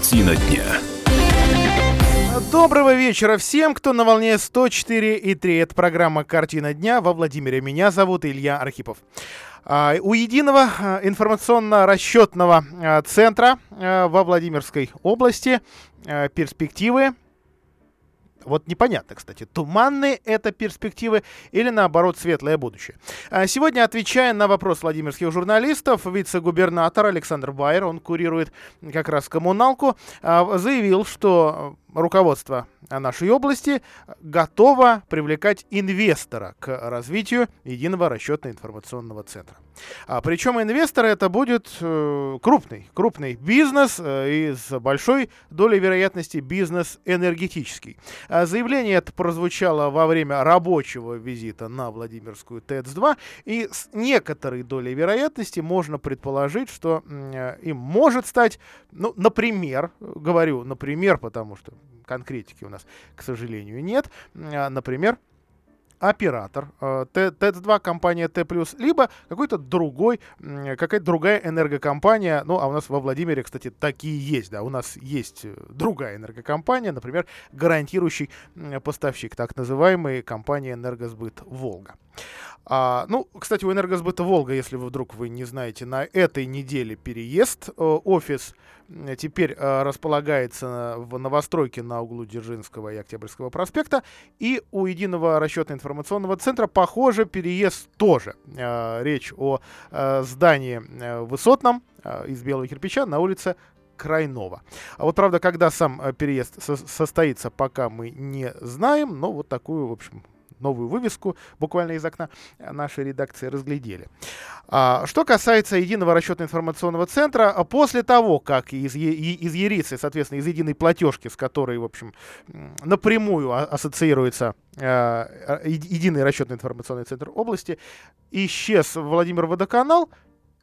Картина дня. Доброго вечера всем, кто на волне 104,3. Это программа «Картина дня» во Владимире. Меня зовут Илья Архипов. А, у единого а, информационно-расчетного а, центра во Владимирской области перспективы вот непонятно, кстати, туманные это перспективы или наоборот светлое будущее. Сегодня, отвечая на вопрос владимирских журналистов, вице-губернатор Александр Байер, он курирует как раз коммуналку, заявил, что руководство нашей области готово привлекать инвестора к развитию единого расчетно-информационного центра. А, причем инвестор это будет э, крупный, крупный бизнес э, и с большой долей вероятности бизнес энергетический. А заявление это прозвучало во время рабочего визита на Владимирскую ТЭЦ-2 и с некоторой долей вероятности можно предположить, что э, им может стать, ну, например, говорю, например, потому что конкретики у нас, к сожалению, нет. А, например, оператор, э, ТЭЦ-2 компания Т+, либо какой-то другой, какая-то другая энергокомпания, ну, а у нас во Владимире, кстати, такие есть, да, у нас есть э, другая энергокомпания, например, гарантирующий поставщик, так называемый компания «Энергосбыт Волга». А, ну, кстати, у «Энергосбыта Волга», если вы вдруг вы не знаете, на этой неделе переезд, э, офис теперь э, располагается в новостройке на углу Дзержинского и Октябрьского проспекта. И у единого расчетно-информационного центра, похоже, переезд тоже. Э, речь о э, здании э, высотном э, из белого кирпича на улице Крайнова. А вот, правда, когда сам э, переезд со состоится, пока мы не знаем, но вот такую, в общем, новую вывеску буквально из окна нашей редакции разглядели. А, что касается единого расчетно-информационного центра, а после того, как из, из Ерицы, соответственно, из единой платежки, с которой, в общем, напрямую ассоциируется э, единый расчетно-информационный центр области, исчез Владимир Водоканал,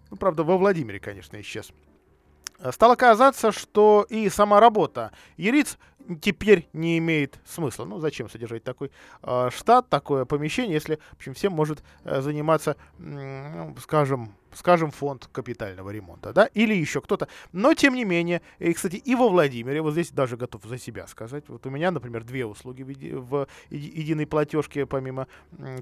ну, правда, во Владимире, конечно, исчез, стало казаться, что и сама работа Ериц теперь не имеет смысла. Ну, зачем содержать такой э, штат, такое помещение, если, в общем, всем может э, заниматься, э, скажем, скажем, фонд капитального ремонта, да, или еще кто-то. Но, тем не менее, и, кстати, и во Владимире, вот здесь даже готов за себя сказать, вот у меня, например, две услуги в, еди, в единой платежке, помимо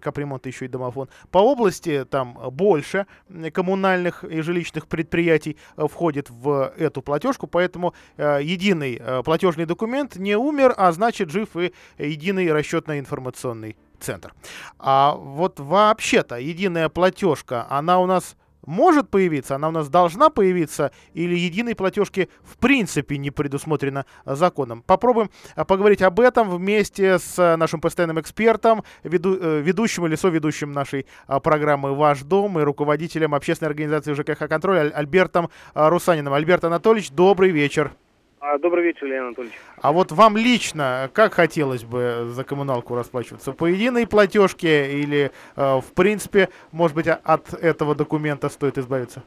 капремонта, еще и домофон. По области там больше коммунальных и жилищных предприятий э, входит в эту платежку, поэтому э, единый э, платежный документ не умер, а значит жив и единый расчетно-информационный центр. А вот вообще-то единая платежка, она у нас может появиться, она у нас должна появиться, или единой платежки в принципе не предусмотрено законом. Попробуем а, поговорить об этом вместе с а, нашим постоянным экспертом, веду, э, ведущим или соведущим нашей а, программы «Ваш дом» и руководителем общественной организации ЖКХ «Контроль» Альбертом Русаниным. Альберт Анатольевич, добрый вечер. А, добрый вечер, Леонид Анатольевич. А вот вам лично, как хотелось бы за коммуналку расплачиваться? По единой платежке или, э, в принципе, может быть, от этого документа стоит избавиться?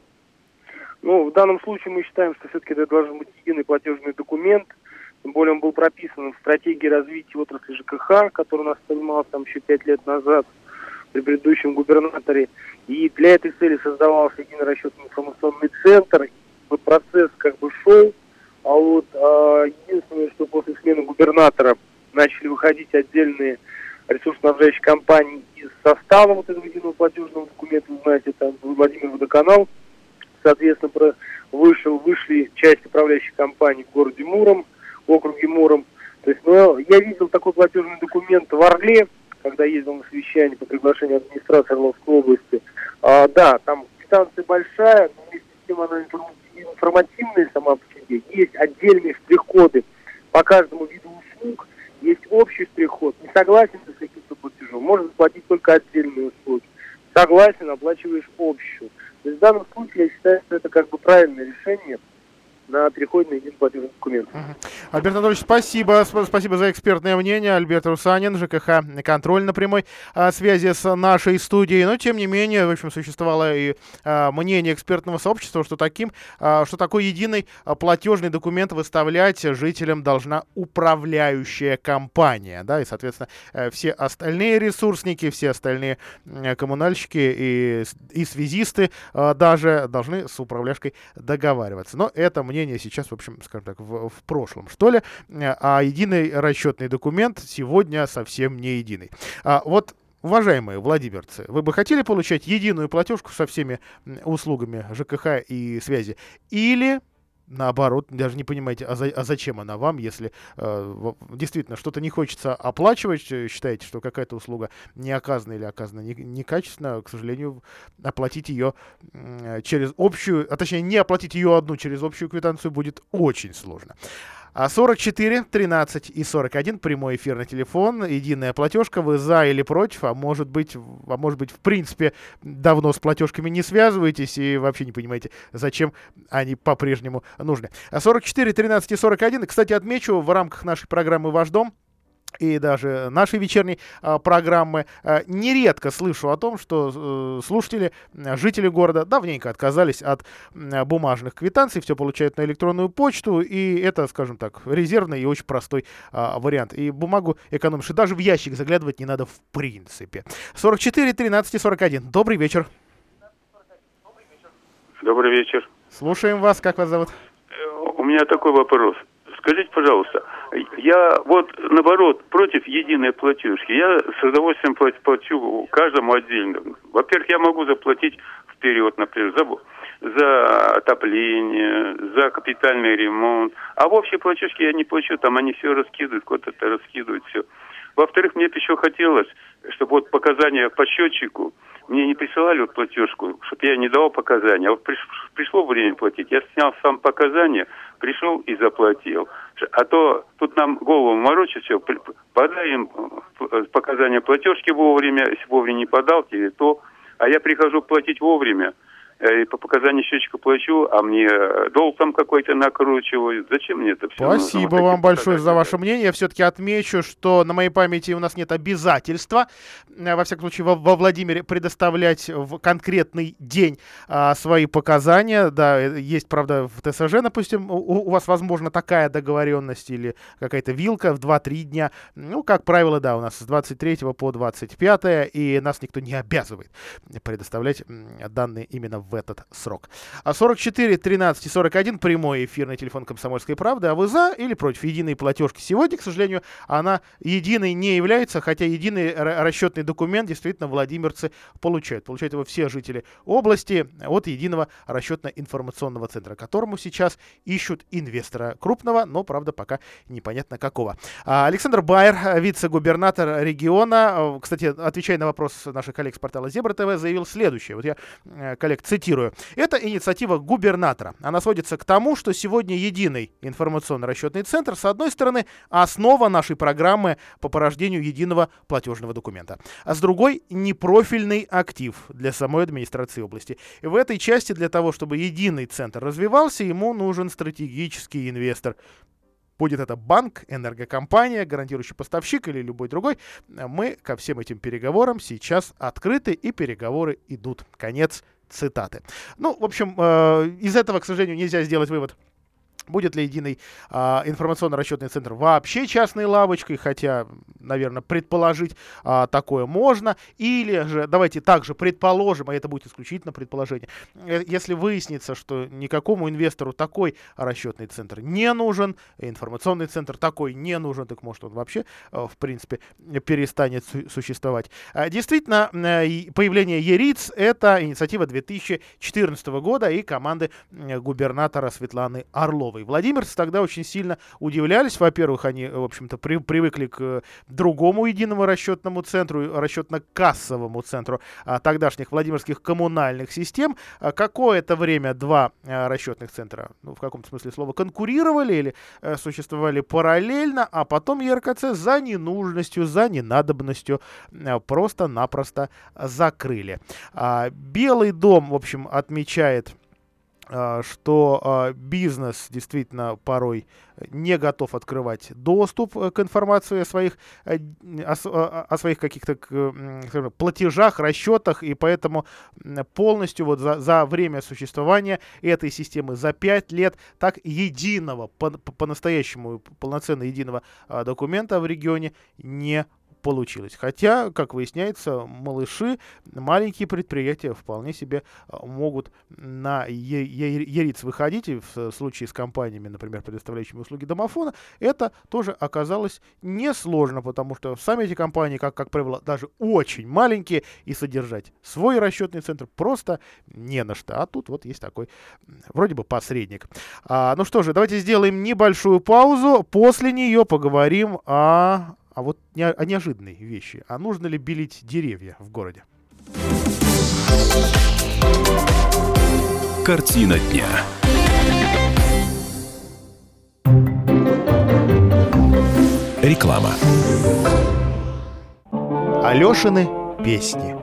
Ну, в данном случае мы считаем, что все-таки это должен быть единый платежный документ. Тем более он был прописан в стратегии развития отрасли ЖКХ, которая у нас принималась там еще пять лет назад при предыдущем губернаторе. И для этой цели создавался единый расчетный информационный центр. И процесс как бы шел, а вот а, единственное, что после смены губернатора начали выходить отдельные ресурсоснабжающие компании из состава вот этого единого платежного документа, вы знаете, там Владимир Водоканал, соответственно, про, вышел, вышли часть управляющих компаний в городе Муром, в округе Муром. То есть, ну, я видел такой платежный документ в Орле, когда ездил на совещание по приглашению администрации Орловской области. А, да, там квитанция большая, но вместе с тем она информативная сама по себе. Есть отдельные штрих-коды по каждому виду услуг, есть общий штрих-код. Не согласен с каким-то платежом, можно заплатить только отдельные услуги. Согласен, оплачиваешь общую. То есть в данном случае я считаю, что это как бы правильное решение – на переход на единый платежный документ. Альберт Анатольевич, спасибо. Спасибо за экспертное мнение. Альберт Русанин, ЖКХ «Контроль» на прямой а, связи с нашей студией. Но, тем не менее, в общем, существовало и а, мнение экспертного сообщества, что, таким, а, что такой единый платежный документ выставлять жителям должна управляющая компания. Да, и, соответственно, э, все остальные ресурсники, все остальные коммунальщики и, и связисты даже должны с управляшкой договариваться. Но это мне мнение сейчас, в общем, скажем так, в, в прошлом, что ли. А единый расчетный документ сегодня совсем не единый. А вот Уважаемые владимирцы, вы бы хотели получать единую платежку со всеми услугами ЖКХ и связи? Или наоборот, даже не понимаете, а, за, а зачем она вам, если э, действительно что-то не хочется оплачивать, э, считаете, что какая-то услуга не оказана или оказана не, некачественно, к сожалению, оплатить ее э, через общую, а точнее не оплатить ее одну через общую квитанцию будет очень сложно. А 44, 13 и 41 прямой эфир на телефон, единая платежка, вы за или против, а может быть, а может быть, в принципе, давно с платежками не связываетесь и вообще не понимаете, зачем они по-прежнему нужны. А 44, 13 и 41, кстати, отмечу, в рамках нашей программы «Ваш дом» и даже нашей вечерней а, программы а, нередко слышу о том, что э, слушатели, э, жители города давненько отказались от э, бумажных квитанций, все получают на электронную почту, и это, скажем так, резервный и очень простой а, вариант. И бумагу экономишь, и даже в ящик заглядывать не надо в принципе. 44, 13 и 41. Добрый вечер. Добрый вечер. Слушаем вас, как вас зовут? У меня такой вопрос. Скажите, пожалуйста, я вот наоборот против единой платежки. Я с удовольствием плачу каждому отдельно. Во-первых, я могу заплатить вперед, например, за, за отопление, за капитальный ремонт. А в общей платежке я не плачу, там они все раскидывают, куда-то раскидывают все. Во-вторых, мне бы еще хотелось, чтобы вот показания по счетчику, мне не присылали вот платежку, чтобы я не давал показания. А вот пришло время платить, я снял сам показания, пришел и заплатил. А то тут нам голову морочат все, подаем э, показания платежки вовремя, если вовремя не подал, тебе то. А я прихожу платить вовремя, и по показанию счетчика плачу, а мне э, долг там какой-то накручивают. Зачем мне это все? Спасибо нужно? вам большое за ваше мнение. Я все-таки отмечу, что на моей памяти у нас нет обязательства, э, во всяком случае, во, во Владимире предоставлять в конкретный день а, свои показания. Да, есть, правда, в ТСЖ, допустим, у, у вас, возможно, такая договоренность или какая-то вилка в 2-3 дня. Ну, как правило, да, у нас с 23 по 25, и нас никто не обязывает предоставлять данные именно в в этот срок. А 44 13 и 41 прямой эфирный телефон Комсомольской правды. А вы за или против единой платежки? Сегодня, к сожалению, она единой не является, хотя единый расчетный документ действительно владимирцы получают. Получают его все жители области от единого расчетно-информационного центра, которому сейчас ищут инвестора крупного, но, правда, пока непонятно какого. А Александр Байер, вице-губернатор региона, кстати, отвечая на вопрос наших коллег с портала Зебра ТВ, заявил следующее. Вот я э, коллег цитирую цитирую, это инициатива губернатора. Она сводится к тому, что сегодня единый информационно-расчетный центр, с одной стороны, основа нашей программы по порождению единого платежного документа, а с другой, непрофильный актив для самой администрации области. И в этой части для того, чтобы единый центр развивался, ему нужен стратегический инвестор, будет это банк, энергокомпания, гарантирующий поставщик или любой другой, мы ко всем этим переговорам сейчас открыты и переговоры идут. Конец цитаты. Ну, в общем, э, из этого, к сожалению, нельзя сделать вывод Будет ли единый а, информационно-расчетный центр вообще частной лавочкой, хотя, наверное, предположить а, такое можно. Или же, давайте также предположим, а это будет исключительно предположение, э, если выяснится, что никакому инвестору такой расчетный центр не нужен, информационный центр такой не нужен, так может он вообще, э, в принципе, перестанет су- существовать. А, действительно, э, появление ЕРИЦ — это инициатива 2014 года и команды губернатора Светланы Орловой. И владимирцы тогда очень сильно удивлялись. Во-первых, они, в общем-то, при, привыкли к другому единому расчетному центру, расчетно-кассовому центру а, тогдашних владимирских коммунальных систем. А, какое-то время два а, расчетных центра, ну, в каком-то смысле слова, конкурировали или а, существовали параллельно, а потом ЕРКЦ за ненужностью, за ненадобностью а, просто-напросто закрыли. А, Белый дом, в общем, отмечает что а, бизнес действительно порой не готов открывать доступ э, к информации о своих, э, о, о своих каких-то платежах, расчетах, и поэтому полностью вот за, за время существования этой системы, за 5 лет, так единого, по-настоящему по полноценно единого а, документа в регионе не получилось. Хотя, как выясняется, малыши, маленькие предприятия вполне себе а, могут на ЕРИЦ выходить, и в случае с компаниями, например, предоставляющими услуги домофона, это тоже оказалось несложно, потому что сами эти компании, как, как правило, даже очень маленькие, и содержать свой расчетный центр просто не на что. А тут вот есть такой вроде бы посредник. А, ну что же, давайте сделаем небольшую паузу, после нее поговорим о а вот не, о неожиданной вещи. А нужно ли белить деревья в городе? Картина дня. Реклама. Алешины песни.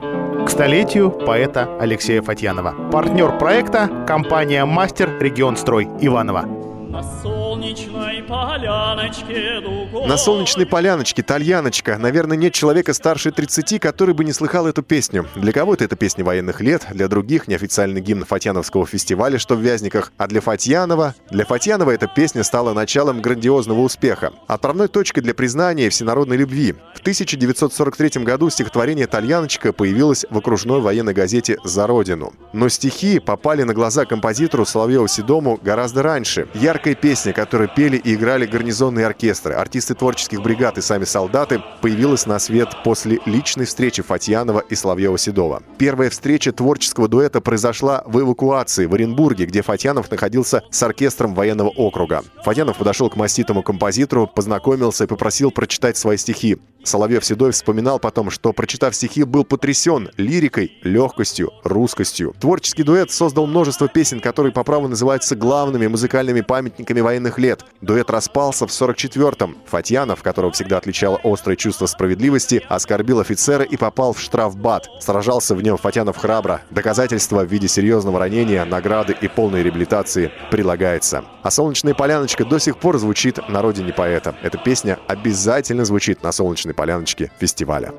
К столетию поэта Алексея Фатьянова. Партнер проекта – компания «Мастер Регион Строй» Иванова. Солнечной поляночке. На солнечной поляночке, Тальяночка. Наверное, нет человека старше 30, который бы не слыхал эту песню. Для кого-то это песня военных лет, для других неофициальный гимн Фатьяновского фестиваля, что в Вязниках. А для Фатьянова... Для Фатьянова эта песня стала началом грандиозного успеха. Отправной точкой для признания всенародной любви. В 1943 году стихотворение «Тальяночка» появилось в окружной военной газете «За Родину». Но стихи попали на глаза композитору Соловьеву-Седому гораздо раньше. Яркая песня, которую пели и играли гарнизонные оркестры, артисты творческих бригад и сами солдаты, появилась на свет после личной встречи Фатьянова и Соловьева-Седова. Первая встреча творческого дуэта произошла в эвакуации в Оренбурге, где Фатьянов находился с оркестром военного округа. Фатьянов подошел к маститому композитору, познакомился и попросил прочитать свои стихи. Соловьев-Седой вспоминал потом, что, прочитав стихи, был потрясен лирикой, легкостью, русскостью. Творческий дуэт создал множество песен, которые по праву называются главными музыкальными памятниками военных лет. Дуэт распался в 44-м. Фатьянов, которого всегда отличало острое чувство справедливости, оскорбил офицера и попал в штрафбат. Сражался в нем Фатьянов храбро. Доказательства в виде серьезного ранения, награды и полной реабилитации прилагается. А «Солнечная поляночка» до сих пор звучит на родине поэта. Эта песня обязательно звучит на «Солнечной поляночке» фестиваля.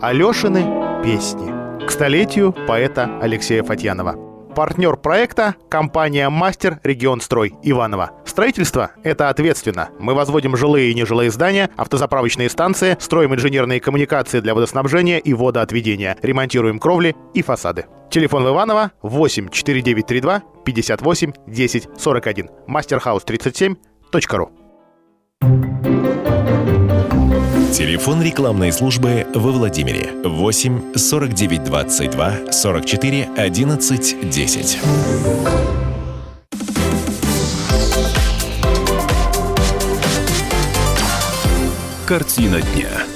Алешины песни. К столетию поэта Алексея Фатьянова. Партнер проекта – компания «Мастер Регион Строй» Иваново. Строительство – это ответственно. Мы возводим жилые и нежилые здания, автозаправочные станции, строим инженерные коммуникации для водоснабжения и водоотведения, ремонтируем кровли и фасады. Телефон в Иваново 8 4932 58 10 41. Мастерхаус 37.ру. Телефон рекламной службы во Владимире 8 49 22 44 11 10. Картина дня.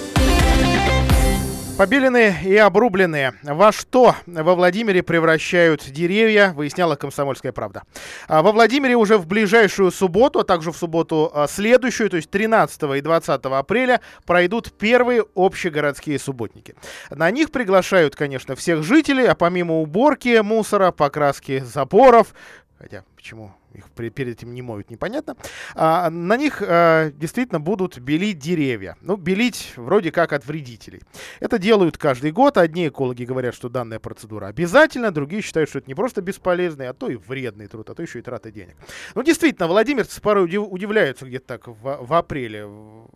Побеленные и обрубленные. Во что во Владимире превращают деревья, выясняла «Комсомольская правда». А во Владимире уже в ближайшую субботу, а также в субботу а, следующую, то есть 13 и 20 апреля, пройдут первые общегородские субботники. На них приглашают, конечно, всех жителей, а помимо уборки мусора, покраски заборов, хотя почему их перед этим не моют, непонятно. А, на них а, действительно будут белить деревья. Ну, белить вроде как от вредителей. Это делают каждый год. Одни экологи говорят, что данная процедура обязательна, другие считают, что это не просто бесполезный, а то и вредный труд, а то еще и трата денег. Ну, действительно, владимирцы порой удив, удивляются где-то так в, в апреле.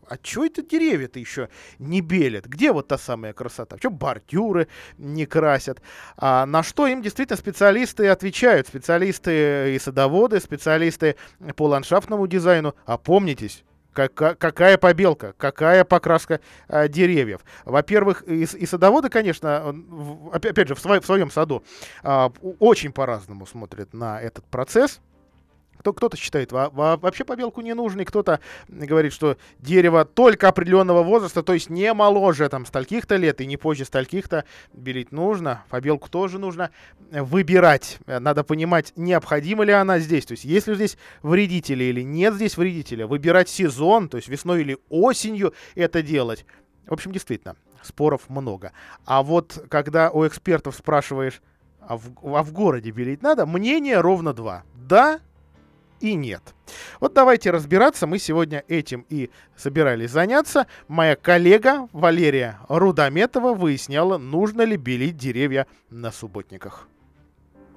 А что это деревья-то еще не белят? Где вот та самая красота? Что бордюры не красят? А на что им действительно специалисты отвечают? Специалисты и садоводы, специалисты по ландшафтному дизайну. Опомнитесь, Какая, побелка, какая покраска а, деревьев. Во-первых, и, и садоводы, конечно, в, опять же, в, свой, в своем саду а, очень по-разному смотрят на этот процесс. Кто, кто-то считает вообще побелку не нужной, кто-то говорит, что дерево только определенного возраста, то есть не моложе там стольких-то лет и не позже стольких-то белить нужно. Побелку тоже нужно выбирать. Надо понимать, необходима ли она здесь. То есть есть ли здесь вредители или нет здесь вредителя. Выбирать сезон, то есть весной или осенью это делать. В общем, действительно, споров много. А вот когда у экспертов спрашиваешь, а в, а в городе белить надо, мнение ровно два. Да, и нет. Вот давайте разбираться. Мы сегодня этим и собирались заняться. Моя коллега Валерия Рудометова выясняла, нужно ли белить деревья на субботниках.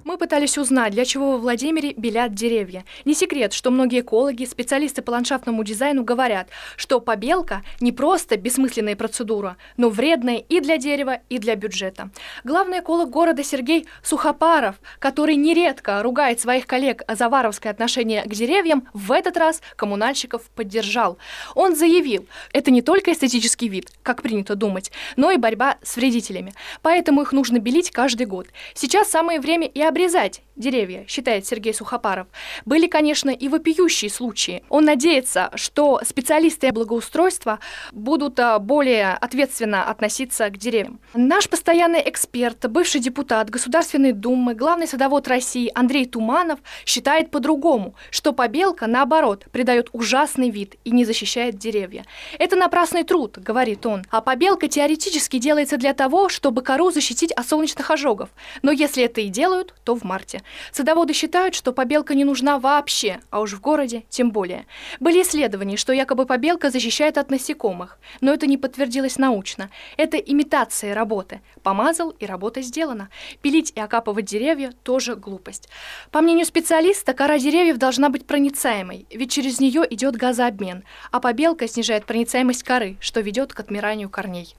Мы пытались узнать, для чего во Владимире белят деревья. Не секрет, что многие экологи, специалисты по ландшафтному дизайну говорят, что побелка не просто бессмысленная процедура, но вредная и для дерева, и для бюджета. Главный эколог города Сергей Сухопаров, который нередко ругает своих коллег за варовское отношение к деревьям, в этот раз коммунальщиков поддержал. Он заявил, это не только эстетический вид, как принято думать, но и борьба с вредителями. Поэтому их нужно белить каждый год. Сейчас самое время и обрезать обрезать деревья, считает Сергей Сухопаров. Были, конечно, и вопиющие случаи. Он надеется, что специалисты благоустройства будут а, более ответственно относиться к деревьям. Наш постоянный эксперт, бывший депутат Государственной Думы, главный садовод России Андрей Туманов считает по-другому, что побелка, наоборот, придает ужасный вид и не защищает деревья. Это напрасный труд, говорит он. А побелка теоретически делается для того, чтобы кору защитить от солнечных ожогов. Но если это и делают, то в марте. Садоводы считают, что побелка не нужна вообще, а уж в городе тем более. Были исследования, что якобы побелка защищает от насекомых, но это не подтвердилось научно. Это имитация работы. Помазал и работа сделана. Пилить и окапывать деревья – тоже глупость. По мнению специалиста, кора деревьев должна быть проницаемой, ведь через нее идет газообмен, а побелка снижает проницаемость коры, что ведет к отмиранию корней.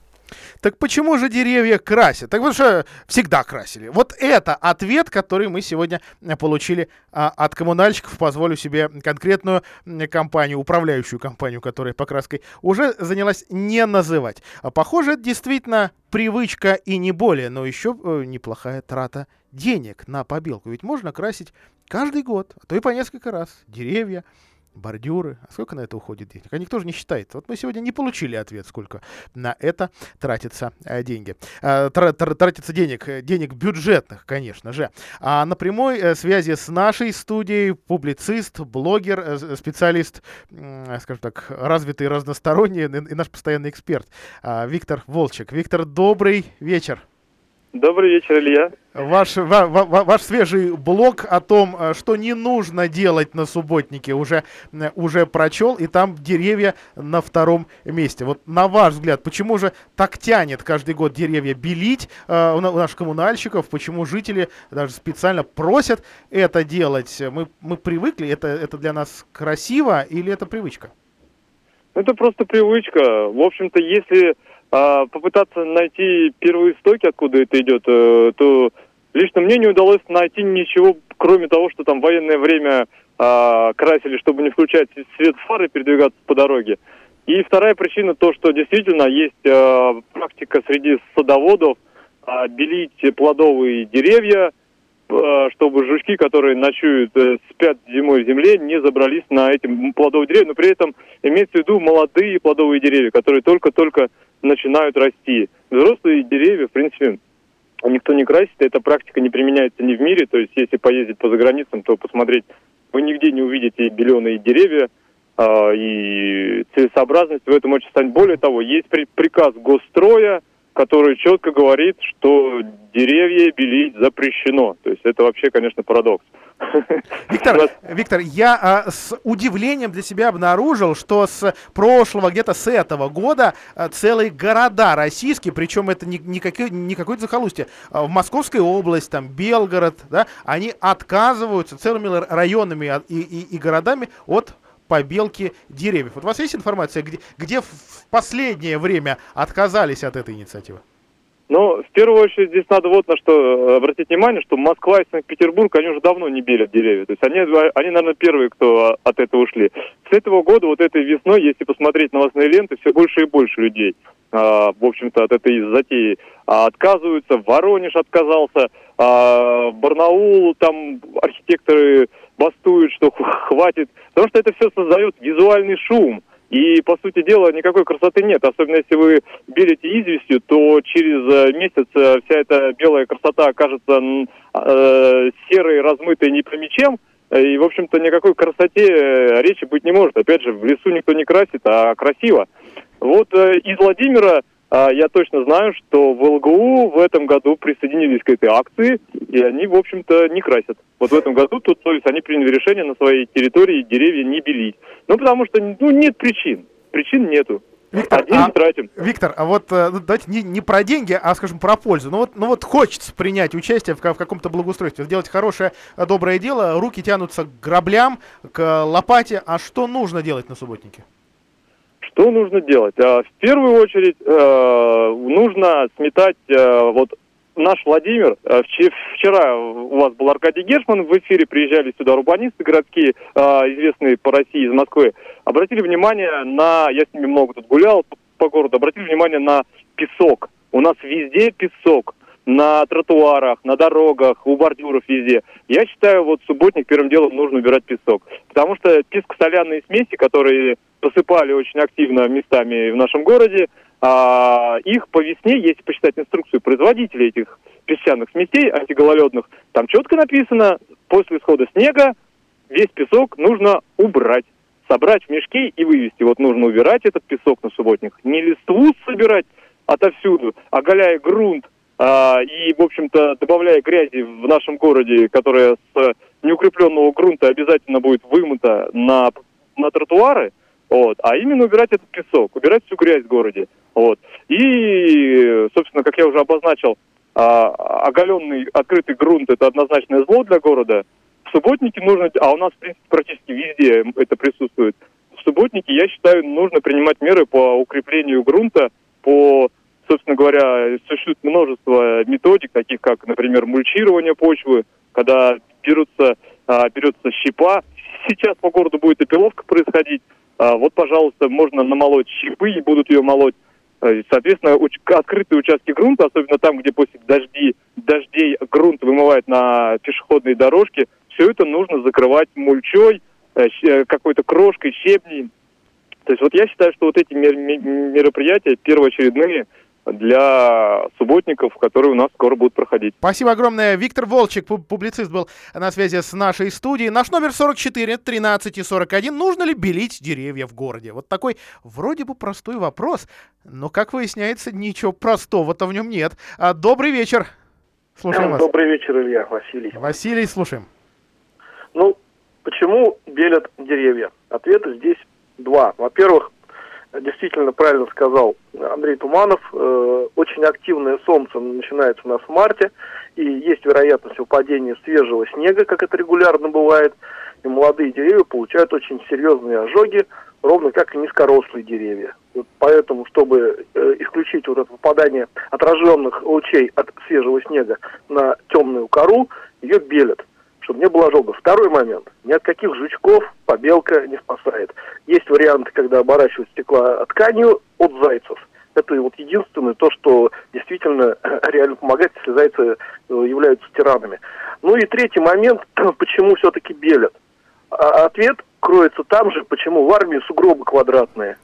Так почему же деревья красят? Так вот что всегда красили. Вот это ответ, который мы сегодня э, получили а, от коммунальщиков. Позволю себе конкретную компанию, управляющую компанию, которая покраской уже занялась не называть. А похоже, это действительно привычка и не более, но еще э, неплохая трата денег на побелку. Ведь можно красить каждый год, а то и по несколько раз деревья, бордюры. А сколько на это уходит денег? А никто же не считает. Вот мы сегодня не получили ответ, сколько на это тратится э, деньги. Тра тратится денег, э, денег бюджетных, конечно же. А на прямой э, связи с нашей студией публицист, блогер, специалист, скажем так, развитый, разносторонний и, наш постоянный эксперт э, Виктор Волчек. Виктор, добрый вечер. Добрый вечер, Илья. Ваш, ва, ва, ваш свежий блог о том, э, что не нужно делать на субботнике, уже, э, уже прочел, и там деревья на втором месте. Вот на ваш взгляд, почему же так тянет каждый год деревья белить э, у наших коммунальщиков, почему жители даже специально просят это делать? Мы, мы привыкли, это, это для нас красиво или это привычка? Это просто привычка. В общем-то, если а, попытаться найти первые истоки, откуда это идет, э, то лично мне не удалось найти ничего, кроме того, что там военное время а, красили, чтобы не включать свет фары и передвигаться по дороге. И вторая причина то, что действительно есть а, практика среди садоводов белить плодовые деревья, чтобы жучки, которые ночуют, э, спят зимой в земле, не забрались на эти плодовые деревья. Но при этом имеется в виду молодые плодовые деревья, которые только-только начинают расти. Взрослые деревья, в принципе, никто не красит, эта практика не применяется ни в мире, то есть если поездить по заграницам, то посмотреть, вы нигде не увидите беленые деревья, э, и целесообразность в этом очень станет. Более того, есть при, приказ госстроя, который четко говорит, что деревья белить запрещено. То есть это вообще, конечно, парадокс. Виктор, Виктор, я а, с удивлением для себя обнаружил, что с прошлого, где-то с этого года а, целые города российские, причем это не, не, какое, не какое-то захолустье, а, в Московской области, там, Белгород, да, они отказываются целыми районами и, и, и городами от побелки деревьев. Вот у вас есть информация, где, где в последнее время отказались от этой инициативы? Ну, в первую очередь здесь надо вот на что э, обратить внимание, что Москва и Санкт-Петербург, они уже давно не белят деревья. То есть они, они, наверное, первые, кто от этого ушли. С этого года, вот этой весной, если посмотреть новостные ленты, все больше и больше людей, а, в общем-то, от этой затеи а, отказываются. Воронеж отказался, а, Барнаул, там архитекторы бастуют, что хватит. Потому что это все создает визуальный шум. И, по сути дела, никакой красоты нет. Особенно если вы белите известью, то через э, месяц э, вся эта белая красота окажется э, серой, размытой не по мечем. И, в общем-то, никакой красоте э, речи быть не может. Опять же, в лесу никто не красит, а красиво. Вот э, из Владимира я точно знаю, что в ЛГУ в этом году присоединились к этой акции, и они, в общем-то, не красят. Вот в этом году тут, то есть они приняли решение на своей территории деревья не белить. Ну, потому что, ну, нет причин. Причин нету. Виктор, Один а- тратим. Виктор, а вот э, ну, давайте не, не про деньги, а, скажем, про пользу. Ну вот, ну вот хочется принять участие в, в каком-то благоустройстве, сделать хорошее, э, доброе дело, руки тянутся к граблям, к э, лопате. А что нужно делать на субботнике? Что нужно делать? А, В первую очередь э, нужно сметать э, вот наш Владимир. э, вче- Вчера у вас был Аркадий Гершман в эфире, приезжали сюда урбанисты городские, известные по России, из Москвы. Обратили внимание на, я с ними много тут гулял по городу, обратили внимание на песок. У нас везде песок. На тротуарах, на дорогах, у бордюров везде. Я считаю, вот субботник первым делом нужно убирать песок. Потому что песко-соляные смеси, которые посыпали очень активно местами в нашем городе, а, их по весне, если посчитать инструкцию производителей этих песчаных смесей антигололедных, там четко написано, после исхода снега весь песок нужно убрать, собрать в мешки и вывести. Вот нужно убирать этот песок на субботник. Не листву собирать отовсюду, оголяя грунт и, в общем-то, добавляя грязи в нашем городе, которая с неукрепленного грунта обязательно будет вымыта на, на тротуары, вот, а именно убирать этот песок, убирать всю грязь в городе. Вот. И, собственно, как я уже обозначил, а, оголенный открытый грунт это однозначное зло для города. В субботнике нужно, а у нас, в принципе, практически везде это присутствует. В субботнике, я считаю, нужно принимать меры по укреплению грунта, по, собственно говоря, существует множество методик, таких как, например, мульчирование почвы, когда берутся, а, берется щепа. Сейчас по городу будет опиловка происходить. А, вот, пожалуйста, можно намолоть щепы и будут ее молоть. Э, Соответственно, открытые участки грунта, особенно там, где после дожди, дождей грунт вымывает на пешеходные дорожки, все это нужно закрывать мульчой, э, э, какой-то крошкой, щебней. То есть вот я считаю, что вот эти мер- ме- мероприятия первоочередные для субботников, которые у нас скоро будут проходить. Спасибо огромное. Виктор Волчек, пу- публицист, был на связи с нашей студией. Наш номер 44 13 и 41. Нужно ли белить деревья в городе? Вот такой вроде бы простой вопрос, но, как выясняется, ничего простого-то в нем нет. А, добрый вечер. Слушаем вас. Добрый вечер, Илья, Василий. Василий, слушаем. Ну, почему белят деревья? Ответы здесь два. Во-первых, действительно правильно сказал Андрей Туманов, э, очень активное солнце начинается у нас в марте, и есть вероятность выпадения свежего снега, как это регулярно бывает, и молодые деревья получают очень серьезные ожоги, ровно как и низкорослые деревья. Вот поэтому, чтобы э, исключить вот это попадание отраженных лучей от свежего снега на темную кору, ее белят чтобы не было ожогов. Второй момент. Ни от каких жучков побелка не спасает. Есть варианты, когда оборачивают стекла тканью от зайцев. Это вот единственное то, что действительно реально помогает, если зайцы э, являются тиранами. Ну и третий момент, почему все-таки белят. А ответ кроется там же, почему в армии сугробы квадратные.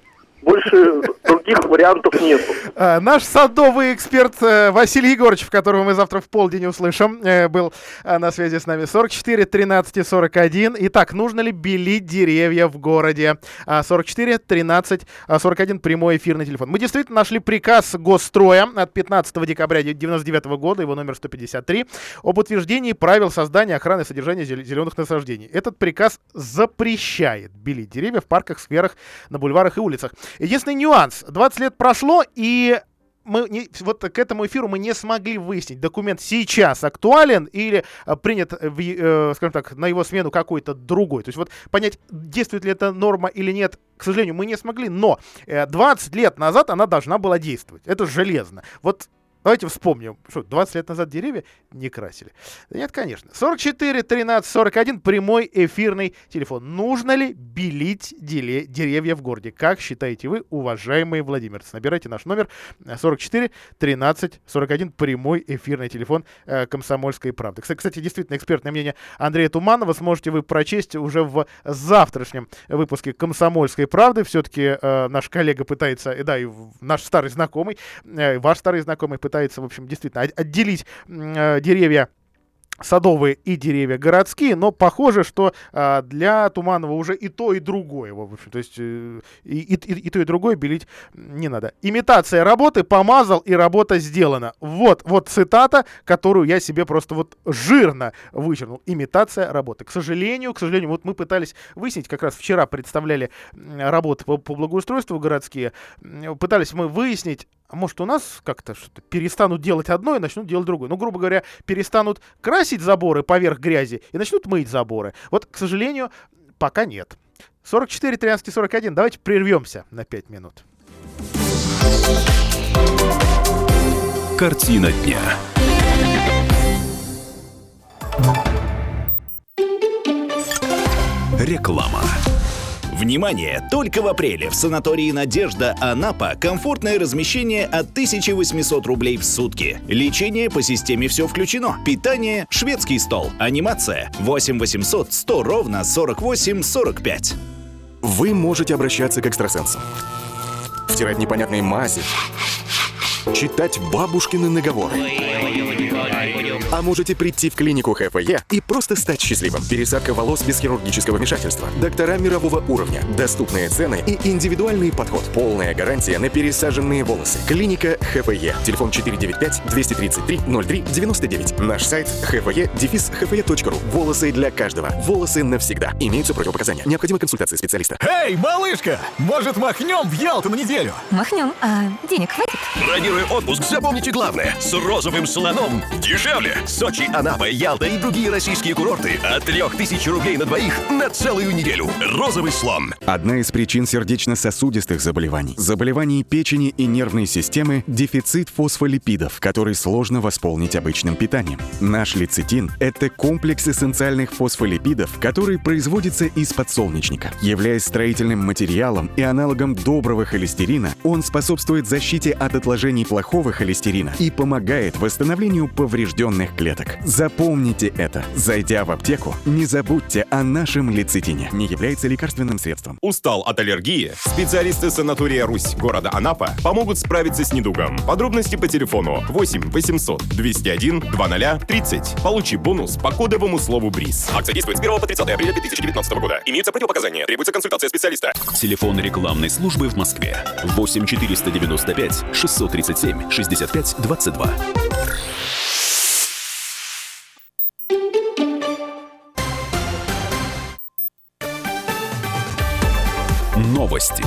Больше других вариантов нету. А, Наш садовый эксперт э, Василий Егорович, которого мы завтра в полдень услышим, э, был э, на связи с нами 44 13 и 41. Итак, нужно ли белить деревья в городе? А, 44 13 а, 41 прямой эфирный телефон. Мы действительно нашли приказ Госстроя от 15 декабря 1999 года, его номер 153, об утверждении правил создания, охраны и содержания зел- зеленых насаждений. Этот приказ запрещает белить деревья в парках, скверах, на бульварах и улицах. Единственный нюанс. 20 лет прошло, и мы не, вот к этому эфиру мы не смогли выяснить, документ сейчас актуален или а, принят, в э, скажем так, на его смену какой-то другой. То есть вот понять, действует ли эта норма или нет, к сожалению, мы не смогли, но э, 20 лет назад она должна была действовать. Это железно. Вот Давайте вспомним, что 20 лет назад деревья не красили. Нет, конечно. 44 13 41 прямой эфирный телефон. Нужно ли белить деревья в городе? Как считаете вы, уважаемые владимирцы? Набирайте наш номер э, 44 13 41 прямой эфирный телефон э, Комсомольской правды. Кстати, действительно, экспертное мнение Андрея Туманова сможете вы прочесть уже в завтрашнем выпуске Комсомольской правды. Все-таки э, наш коллега пытается, э, да, и наш старый знакомый, э, ваш старый знакомый пытается, в общем, действительно от- отделить э, деревья садовые и деревья городские, но похоже, что а, для Туманова уже и то, и другое, в общем, то есть э, и, и, и то, и другое белить не надо. Имитация работы, помазал, и работа сделана. Вот, вот цитата, которую я себе просто вот жирно вычеркнул. Имитация работы. К сожалению, к сожалению, вот мы пытались выяснить, как раз вчера представляли работы по, по благоустройству городские, пытались мы выяснить, а может у нас как-то что-то перестанут делать одно и начнут делать другое. Ну, грубо говоря, перестанут красить заборы поверх грязи и начнут мыть заборы. Вот, к сожалению, пока нет. 44, 13, 41. Давайте прервемся на 5 минут. Картина дня. Реклама. Внимание! Только в апреле в санатории «Надежда» Анапа комфортное размещение от 1800 рублей в сутки. Лечение по системе «Все включено». Питание, шведский стол. Анимация 8 800 100 ровно 48 45. Вы можете обращаться к экстрасенсам. Втирать непонятные мази. Читать бабушкины наговоры а можете прийти в клинику ХФЕ и просто стать счастливым. Пересадка волос без хирургического вмешательства. Доктора мирового уровня. Доступные цены и индивидуальный подход. Полная гарантия на пересаженные волосы. Клиника ХФЕ. Телефон 495-233-03-99. Наш сайт хфе.ру. Волосы для каждого. Волосы навсегда. Имеются противопоказания. Необходима консультация специалиста. Эй, малышка! Может, махнем в Ялту на неделю? Махнем. А денег хватит? Бронируя отпуск, запомните главное. С розовым слоном дешевле. Сочи, Анапа, Ялта и другие российские курорты от 3000 рублей на двоих на целую неделю. Розовый слон. Одна из причин сердечно-сосудистых заболеваний, заболеваний печени и нервной системы – дефицит фосфолипидов, который сложно восполнить обычным питанием. Наш лецитин – это комплекс эссенциальных фосфолипидов, который производится из подсолнечника. Являясь строительным материалом и аналогом доброго холестерина, он способствует защите от отложений плохого холестерина и помогает восстановлению поврежденных клеток. Запомните это. Зайдя в аптеку, не забудьте о нашем лецитине. Не является лекарственным средством. Устал от аллергии? Специалисты санатория «Русь» города Анапа помогут справиться с недугом. Подробности по телефону 8 800 201 2030. Получи бонус по кодовому слову БРИЗ. Акция действует с 1 по 30 апреля 2019 года. Имеются противопоказания. Требуется консультация специалиста. Телефон рекламной службы в Москве. 8 495 637 65 22. Новости.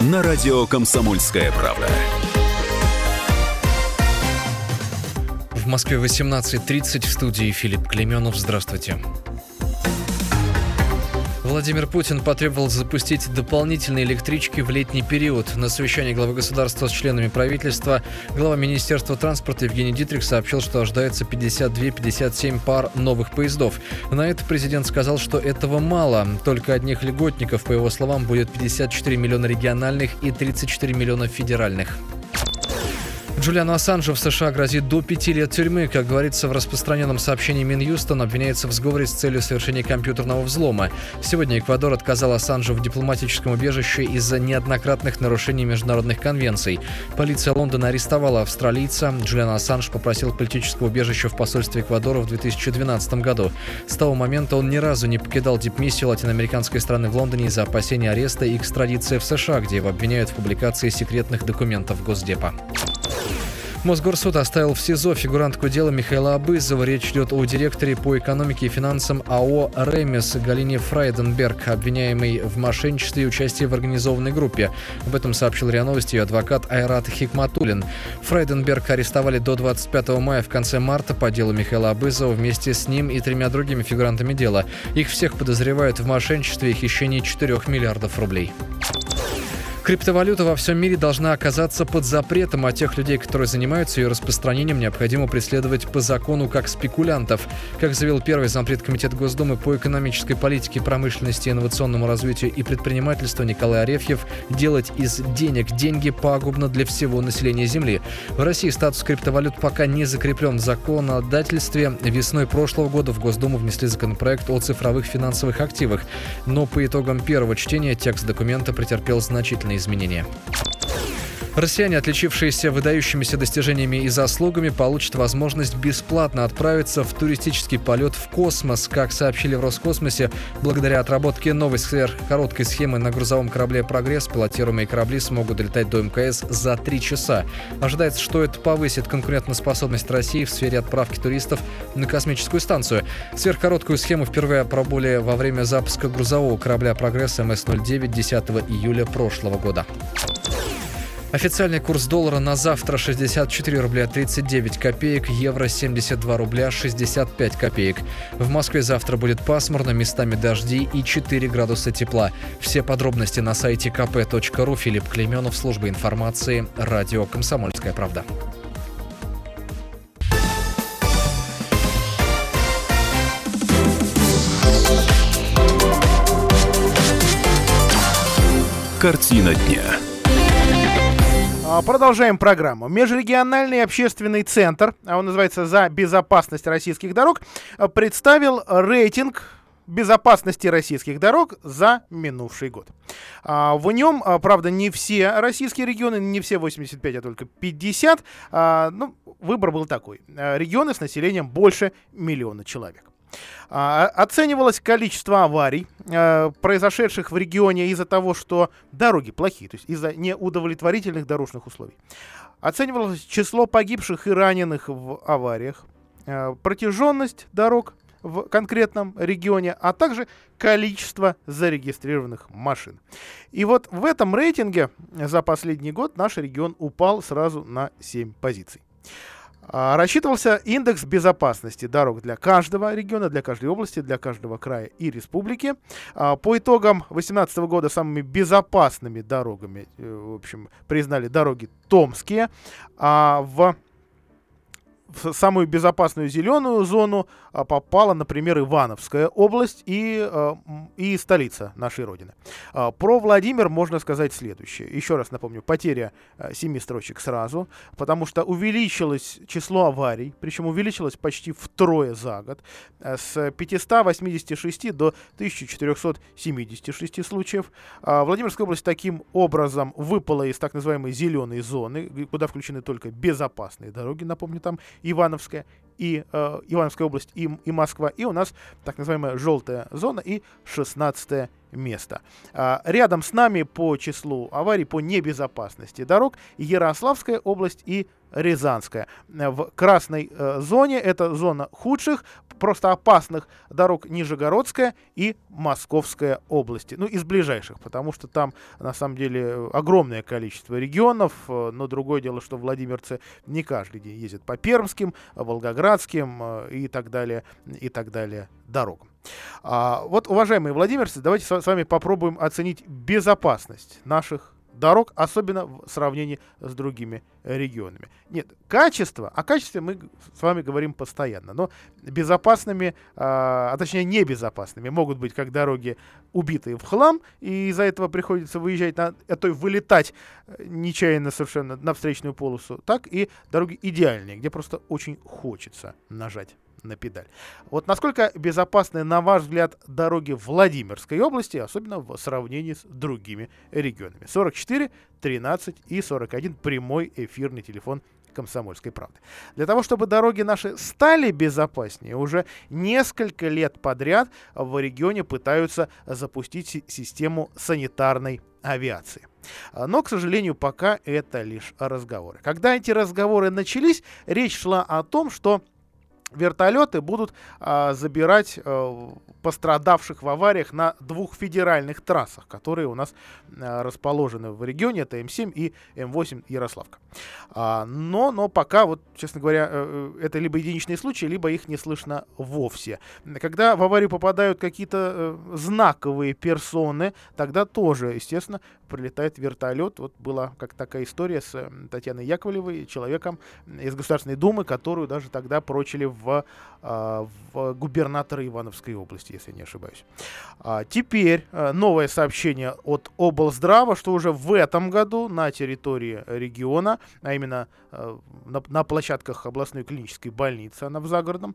На радио «Комсомольская правда». В Москве 18.30 в студии Филипп Клеменов. Здравствуйте. Владимир Путин потребовал запустить дополнительные электрички в летний период. На совещании главы государства с членами правительства глава Министерства транспорта Евгений Дитрих сообщил, что ожидается 52-57 пар новых поездов. На это президент сказал, что этого мало. Только одних льготников, по его словам, будет 54 миллиона региональных и 34 миллиона федеральных. Джулиану Ассанжу в США грозит до пяти лет тюрьмы. Как говорится в распространенном сообщении Минюста, он обвиняется в сговоре с целью совершения компьютерного взлома. Сегодня Эквадор отказал Ассанжу в дипломатическом убежище из-за неоднократных нарушений международных конвенций. Полиция Лондона арестовала австралийца. Джулиан Ассанж попросил политического убежища в посольстве Эквадора в 2012 году. С того момента он ни разу не покидал дипмиссию латиноамериканской страны в Лондоне из-за опасения ареста и экстрадиции в США, где его обвиняют в публикации секретных документов Госдепа. Мосгорсуд оставил в СИЗО фигурантку дела Михаила Абызова. Речь идет о директоре по экономике и финансам АО «Ремес» Галине Фрайденберг, обвиняемой в мошенничестве и участии в организованной группе. Об этом сообщил РИА Новости ее адвокат Айрат Хикматулин. Фрайденберг арестовали до 25 мая в конце марта по делу Михаила Абызова вместе с ним и тремя другими фигурантами дела. Их всех подозревают в мошенничестве и хищении 4 миллиардов рублей. Криптовалюта во всем мире должна оказаться под запретом, а тех людей, которые занимаются ее распространением, необходимо преследовать по закону как спекулянтов. Как заявил первый зампред Комитета Госдумы по экономической политике, промышленности, инновационному развитию и предпринимательству Николай Арефьев, делать из денег деньги пагубно для всего населения Земли. В России статус криптовалют пока не закреплен в законодательстве. Весной прошлого года в Госдуму внесли законопроект о цифровых финансовых активах. Но по итогам первого чтения текст документа претерпел значительные изменения. Россияне, отличившиеся выдающимися достижениями и заслугами, получат возможность бесплатно отправиться в туристический полет в космос. Как сообщили в Роскосмосе, благодаря отработке новой сверхкороткой схемы на грузовом корабле «Прогресс» пилотируемые корабли смогут долетать до МКС за три часа. Ожидается, что это повысит конкурентоспособность России в сфере отправки туристов на космическую станцию. Сверхкороткую схему впервые опробовали во время запуска грузового корабля «Прогресс» МС-09 10 июля прошлого года. Официальный курс доллара на завтра 64 рубля 39 копеек, евро 72 рубля 65 копеек. В Москве завтра будет пасмурно, местами дожди и 4 градуса тепла. Все подробности на сайте kp.ru. Филипп Клеменов, служба информации, радио «Комсомольская правда». Картина дня. А, продолжаем программу. Межрегиональный общественный центр, а он называется «За безопасность российских дорог», а, представил рейтинг безопасности российских дорог за минувший год. В нем, правда, не все российские регионы, не все 85, а только 50. Ну, выбор был такой. Регионы с населением больше миллиона человек. А, оценивалось количество аварий, а, произошедших в регионе из-за того, что дороги плохие, то есть из-за неудовлетворительных дорожных условий. Оценивалось число погибших и раненых в авариях, а, протяженность дорог в конкретном регионе, а также количество зарегистрированных машин. И вот в этом рейтинге за последний год наш регион упал сразу на 7 позиций. А, рассчитывался индекс безопасности дорог для каждого региона, для каждой области, для каждого края и республики. А, по итогам 2018 года самыми безопасными дорогами, э, в общем, признали дороги томские. А в в самую безопасную зеленую зону а, попала, например, Ивановская область и, а, и столица нашей Родины. А, про Владимир можно сказать следующее. Еще раз напомню, потеря семи строчек сразу, потому что увеличилось число аварий, причем увеличилось почти втрое за год, с 586 до 1476 случаев. Владимирская область таким образом выпала из так называемой зеленой зоны, куда включены только безопасные дороги, напомню, там Ивановская и э, Ивановская область и, и Москва. И у нас так называемая желтая зона и 16 место. А, рядом с нами по числу аварий, по небезопасности дорог Ярославская область и Рязанская. В красной э, зоне это зона худших, просто опасных дорог Нижегородская и Московская области. Ну, из ближайших, потому что там, на самом деле, огромное количество регионов, э, но другое дело, что владимирцы не каждый день ездят по Пермским, Волгоградским э, и так далее, и так далее дорогам. А, вот, уважаемые владимирцы, давайте с вами попробуем оценить безопасность наших дорог, особенно в сравнении с другими регионами. Нет, качество, о качестве мы с вами говорим постоянно, но безопасными, а, а точнее небезопасными могут быть как дороги убитые в хлам, и из-за этого приходится выезжать, на, а то и вылетать э, нечаянно совершенно на встречную полосу, так и дороги идеальные, где просто очень хочется нажать на педаль. Вот насколько безопасны, на ваш взгляд, дороги Владимирской области, особенно в сравнении с другими регионами? 44, 13 и 41 прямой эфирный телефон комсомольской правды. Для того, чтобы дороги наши стали безопаснее, уже несколько лет подряд в регионе пытаются запустить систему санитарной авиации. Но, к сожалению, пока это лишь разговоры. Когда эти разговоры начались, речь шла о том, что вертолеты будут а, забирать а, пострадавших в авариях на двух федеральных трассах, которые у нас а, расположены в регионе, это М7 и М8 Ярославка. А, но, но пока, вот, честно говоря, э, это либо единичные случаи, либо их не слышно вовсе. Когда в аварию попадают какие-то знаковые персоны, тогда тоже, естественно, прилетает вертолет. Вот была как такая история с Татьяной Яковлевой, человеком из Государственной Думы, которую даже тогда прочили в, а, в губернатора Ивановской области, если не ошибаюсь. А теперь а, новое сообщение от облздрава, что уже в этом году на территории региона, а именно а, на, на площадках областной клинической больницы, она в загородном,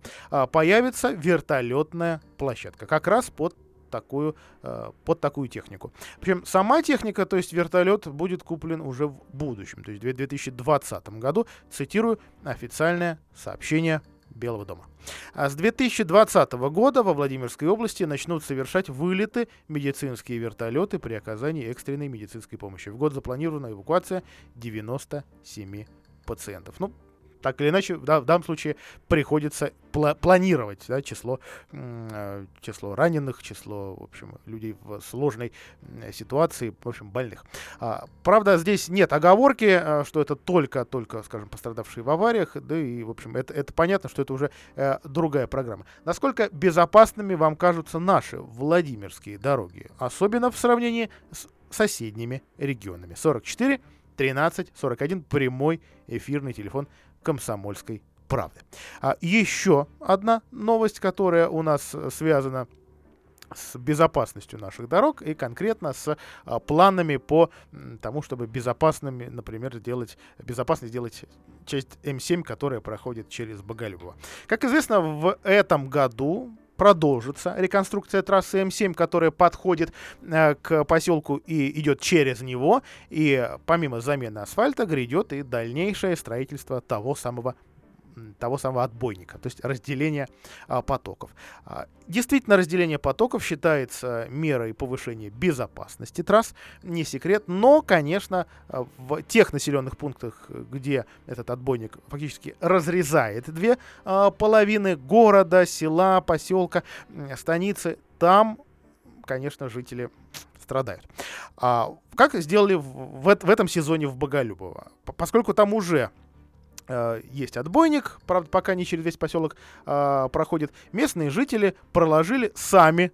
появится вертолетная площадка, как раз под такую, э, под такую технику. Причем сама техника, то есть вертолет, будет куплен уже в будущем, то есть в 2020 году, цитирую официальное сообщение Белого дома. А с 2020 года во Владимирской области начнут совершать вылеты медицинские вертолеты при оказании экстренной медицинской помощи. В год запланирована эвакуация 97 пациентов. Ну, так или иначе, да, в данном случае приходится пла- планировать да, число, э, число раненых, число, в общем, людей в сложной ситуации, в общем, больных. А, правда, здесь нет оговорки, э, что это только-только, скажем, пострадавшие в авариях, да и, в общем, это, это понятно, что это уже э, другая программа. Насколько безопасными вам кажутся наши Владимирские дороги, особенно в сравнении с соседними регионами? 44 13 41 прямой эфирный телефон комсомольской правды. А еще одна новость, которая у нас э, связана с безопасностью наших дорог и конкретно с а, планами по тому, чтобы безопасными, например, сделать безопасно сделать часть М7, которая проходит через Боголюбово. Как известно, в этом году продолжится реконструкция трассы М7, которая подходит э, к поселку и идет через него. И помимо замены асфальта грядет и дальнейшее строительство того самого того самого отбойника, то есть разделение а, потоков. А, действительно, разделение потоков считается мерой повышения безопасности трасс, не секрет, но, конечно, а, в тех населенных пунктах, где этот отбойник фактически разрезает две а, половины города, села, поселка, станицы, там, конечно, жители страдают. А, как сделали в, в, в этом сезоне в Боголюбово? Поскольку там уже есть отбойник, правда, пока не через весь поселок э, проходит. Местные жители проложили сами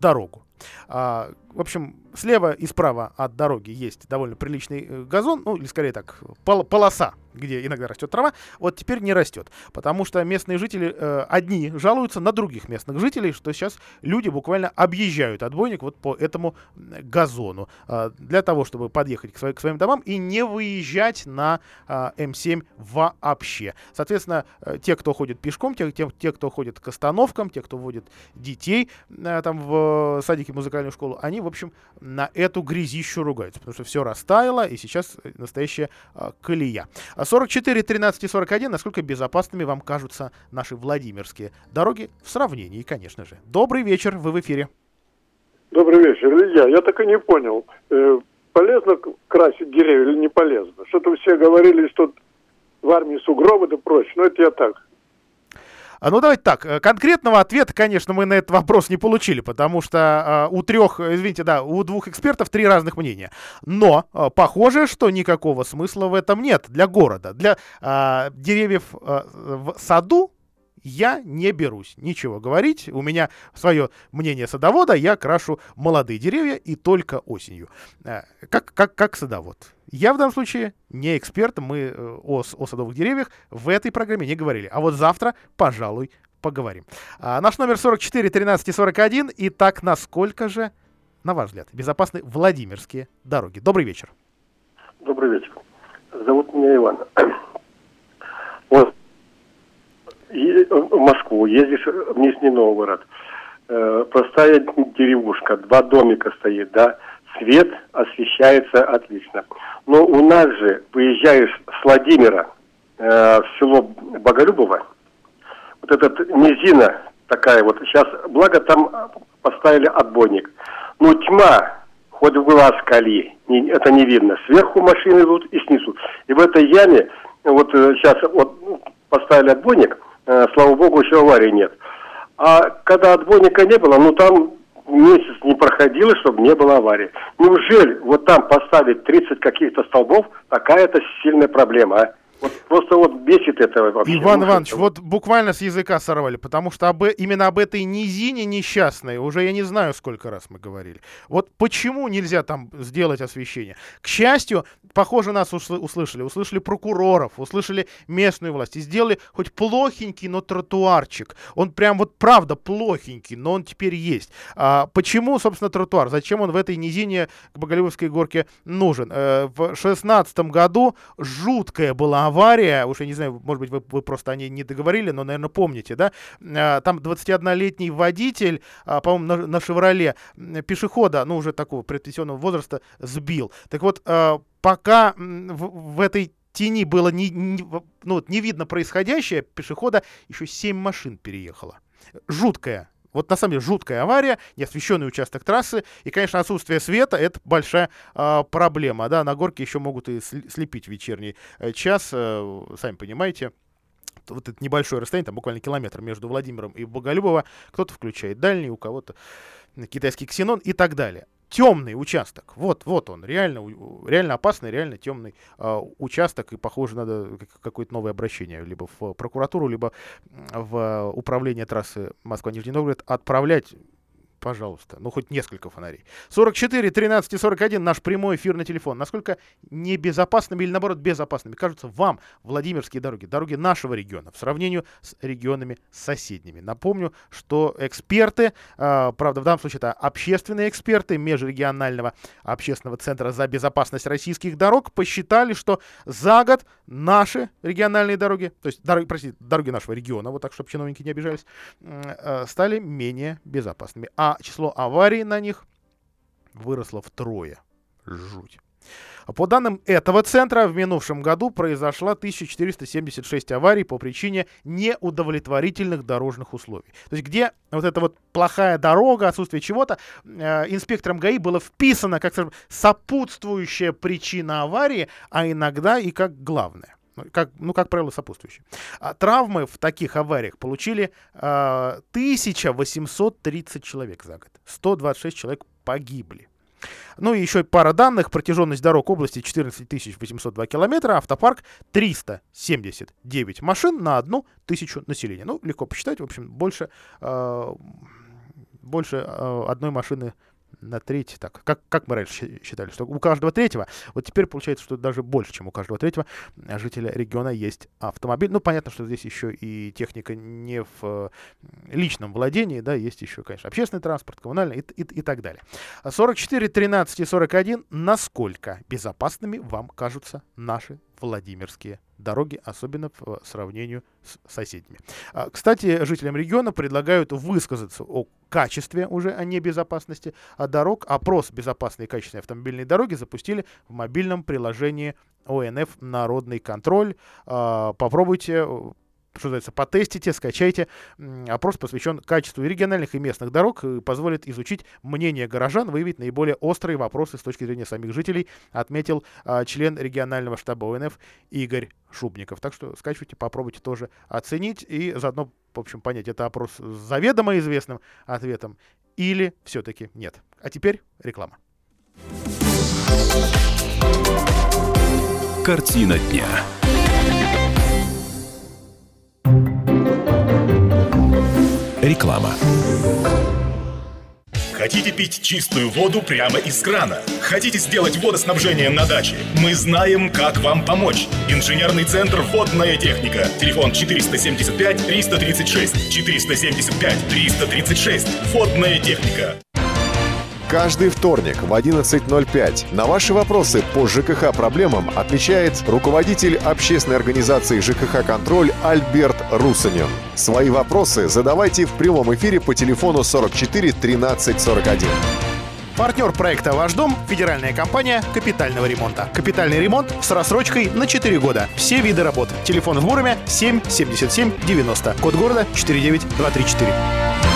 дорогу. А, в общем, слева и справа от дороги есть довольно приличный э, газон, ну, или скорее так, пол полоса, где иногда растет трава, вот теперь не растет, потому что местные жители э, одни жалуются на других местных жителей, что сейчас люди буквально объезжают отбойник вот по этому газону э, для того, чтобы подъехать к, свои, к своим домам и не выезжать на э, М7 вообще. Соответственно, э, те, кто ходит пешком, те, те, те, кто ходит к остановкам, те, кто водит детей э, там в садике музыкальную школу, они, в общем, на эту грязищу ругаются, потому что все растаяло, и сейчас настоящая э, колея. 44, 13 и 41, насколько безопасными вам кажутся наши Владимирские дороги в сравнении, конечно же. Добрый вечер, вы в эфире. Добрый вечер, Илья. Я так и не понял, э, полезно красить деревья или не полезно? Что-то все говорили, что в армии сугробы да прочее, но это я так, а, ну, давайте так. Э, конкретного ответа, конечно, мы на этот вопрос не получили, потому что э, у трех, извините, да, у двух экспертов три разных мнения. Но э, похоже, что никакого смысла в этом нет для города. Для э, деревьев э, в саду я не берусь ничего говорить. У меня свое мнение садовода. Я крашу молодые деревья и только осенью. Э, как, как, как садовод. Я в данном случае не эксперт, мы э, о, о садовых деревьях в этой программе не говорили. А вот завтра, пожалуй, поговорим. А, наш номер 44 13 41. Итак, насколько же, на ваш взгляд, безопасны Владимирские дороги? Добрый вечер. Добрый вечер. Зовут меня Иван. Вот в Москву ездишь в Нижний Новгород. Э, простая деревушка, два домика стоит, да, свет освещается отлично. Но у нас же выезжаешь с Владимира э, в село Боголюбово, вот этот низина такая вот, сейчас, благо там поставили отбойник. Ну, тьма, хоть в глаз кали, не, это не видно. Сверху машины идут и снизу. И в этой яме, вот сейчас э, вот поставили отбойник, э, слава богу, еще аварии нет. А когда отбойника не было, ну там месяц не проходило, чтобы не было аварии. Неужели вот там поставить 30 каких-то столбов, такая это сильная проблема, а? Вот просто вот бесит это вообще. Иван Иванович, вот буквально с языка сорвали, потому что об, именно об этой низине несчастной уже я не знаю, сколько раз мы говорили. Вот почему нельзя там сделать освещение? К счастью, похоже, нас услышали. Услышали прокуроров, услышали местную власть и сделали хоть плохенький, но тротуарчик. Он прям вот правда плохенький, но он теперь есть. А почему, собственно, тротуар? Зачем он в этой низине к Боголюбовской горке нужен? Э, в шестнадцатом году жуткая была авария уж я не знаю, может быть, вы, вы просто о ней не договорили, но, наверное, помните, да? А, там 21-летний водитель, а, по-моему, на, «Шевроле» пешехода, ну, уже такого предпенсионного возраста, сбил. Так вот, а, пока в, в этой тени было не, не, ну, не видно происходящее, пешехода еще 7 машин переехало. Жуткая вот на самом деле жуткая авария, неосвещенный участок трассы, и, конечно, отсутствие света — это большая э, проблема, да, на горке еще могут и слепить вечерний э, час, э, сами понимаете. Вот это небольшое расстояние, там буквально километр между Владимиром и Боголюбово, кто-то включает дальний, у кого-то китайский ксенон и так далее темный участок. Вот, вот он, реально, реально опасный, реально темный э, участок, и, похоже, надо какое-то новое обращение либо в прокуратуру, либо в управление трассы Москва-Нижний Новгород отправлять пожалуйста, ну хоть несколько фонарей. 44 13 и 41 наш прямой эфир на телефон. Насколько небезопасными или наоборот безопасными кажутся вам Владимирские дороги, дороги нашего региона в сравнении с регионами соседними. Напомню, что эксперты, э, правда в данном случае это общественные эксперты Межрегионального общественного центра за безопасность российских дорог посчитали, что за год наши региональные дороги, то есть дороги, простите, дороги нашего региона, вот так, чтобы чиновники не обижались, э, стали менее безопасными. А число аварий на них выросло втрое. Жуть. По данным этого центра, в минувшем году произошло 1476 аварий по причине неудовлетворительных дорожных условий. То есть где вот эта вот плохая дорога, отсутствие чего-то, э, инспектором ГАИ было вписано как скажем, сопутствующая причина аварии, а иногда и как главная. Ну, как, ну, как правило, сопутствующие. А травмы в таких авариях получили а, 1830 человек за год. 126 человек погибли. Ну и еще пара данных. Протяженность дорог области 14 802 километра, автопарк 379 машин на одну тысячу населения. Ну, легко посчитать, в общем, больше, э, больше э, одной машины на треть, так, как, как мы раньше считали, что у каждого третьего, вот теперь получается, что даже больше, чем у каждого третьего жителя региона есть автомобиль. Ну, понятно, что здесь еще и техника не в э, личном владении, да, есть еще, конечно, общественный транспорт, коммунальный и, и, и так далее. 44, 13 и 41, насколько безопасными вам кажутся наши Владимирские дороги, особенно в сравнении с соседними. А, кстати, жителям региона предлагают высказаться о качестве уже, о небезопасности дорог. Опрос безопасной и качественной автомобильной дороги запустили в мобильном приложении ОНФ «Народный контроль». А, попробуйте что называется, потестите, скачайте. Опрос посвящен качеству региональных и местных дорог и позволит изучить мнение горожан, выявить наиболее острые вопросы с точки зрения самих жителей, отметил а, член регионального штаба ОНФ Игорь Шубников. Так что скачивайте, попробуйте тоже оценить и заодно, в общем, понять, это опрос с заведомо известным ответом или все-таки нет. А теперь реклама. Картина дня. Реклама. Хотите пить чистую воду прямо из крана? Хотите сделать водоснабжение на даче? Мы знаем, как вам помочь. Инженерный центр «Водная техника». Телефон 475-336. 475-336. «Водная техника». Каждый вторник в 11.05 на ваши вопросы по ЖКХ проблемам отвечает руководитель общественной организации ЖКХ «Контроль» Альберт Русанин. Свои вопросы задавайте в прямом эфире по телефону 44 13 41. Партнер проекта «Ваш дом» – федеральная компания капитального ремонта. Капитальный ремонт с рассрочкой на 4 года. Все виды работ. Телефон в Муроме 7 77 90. Код города 49234.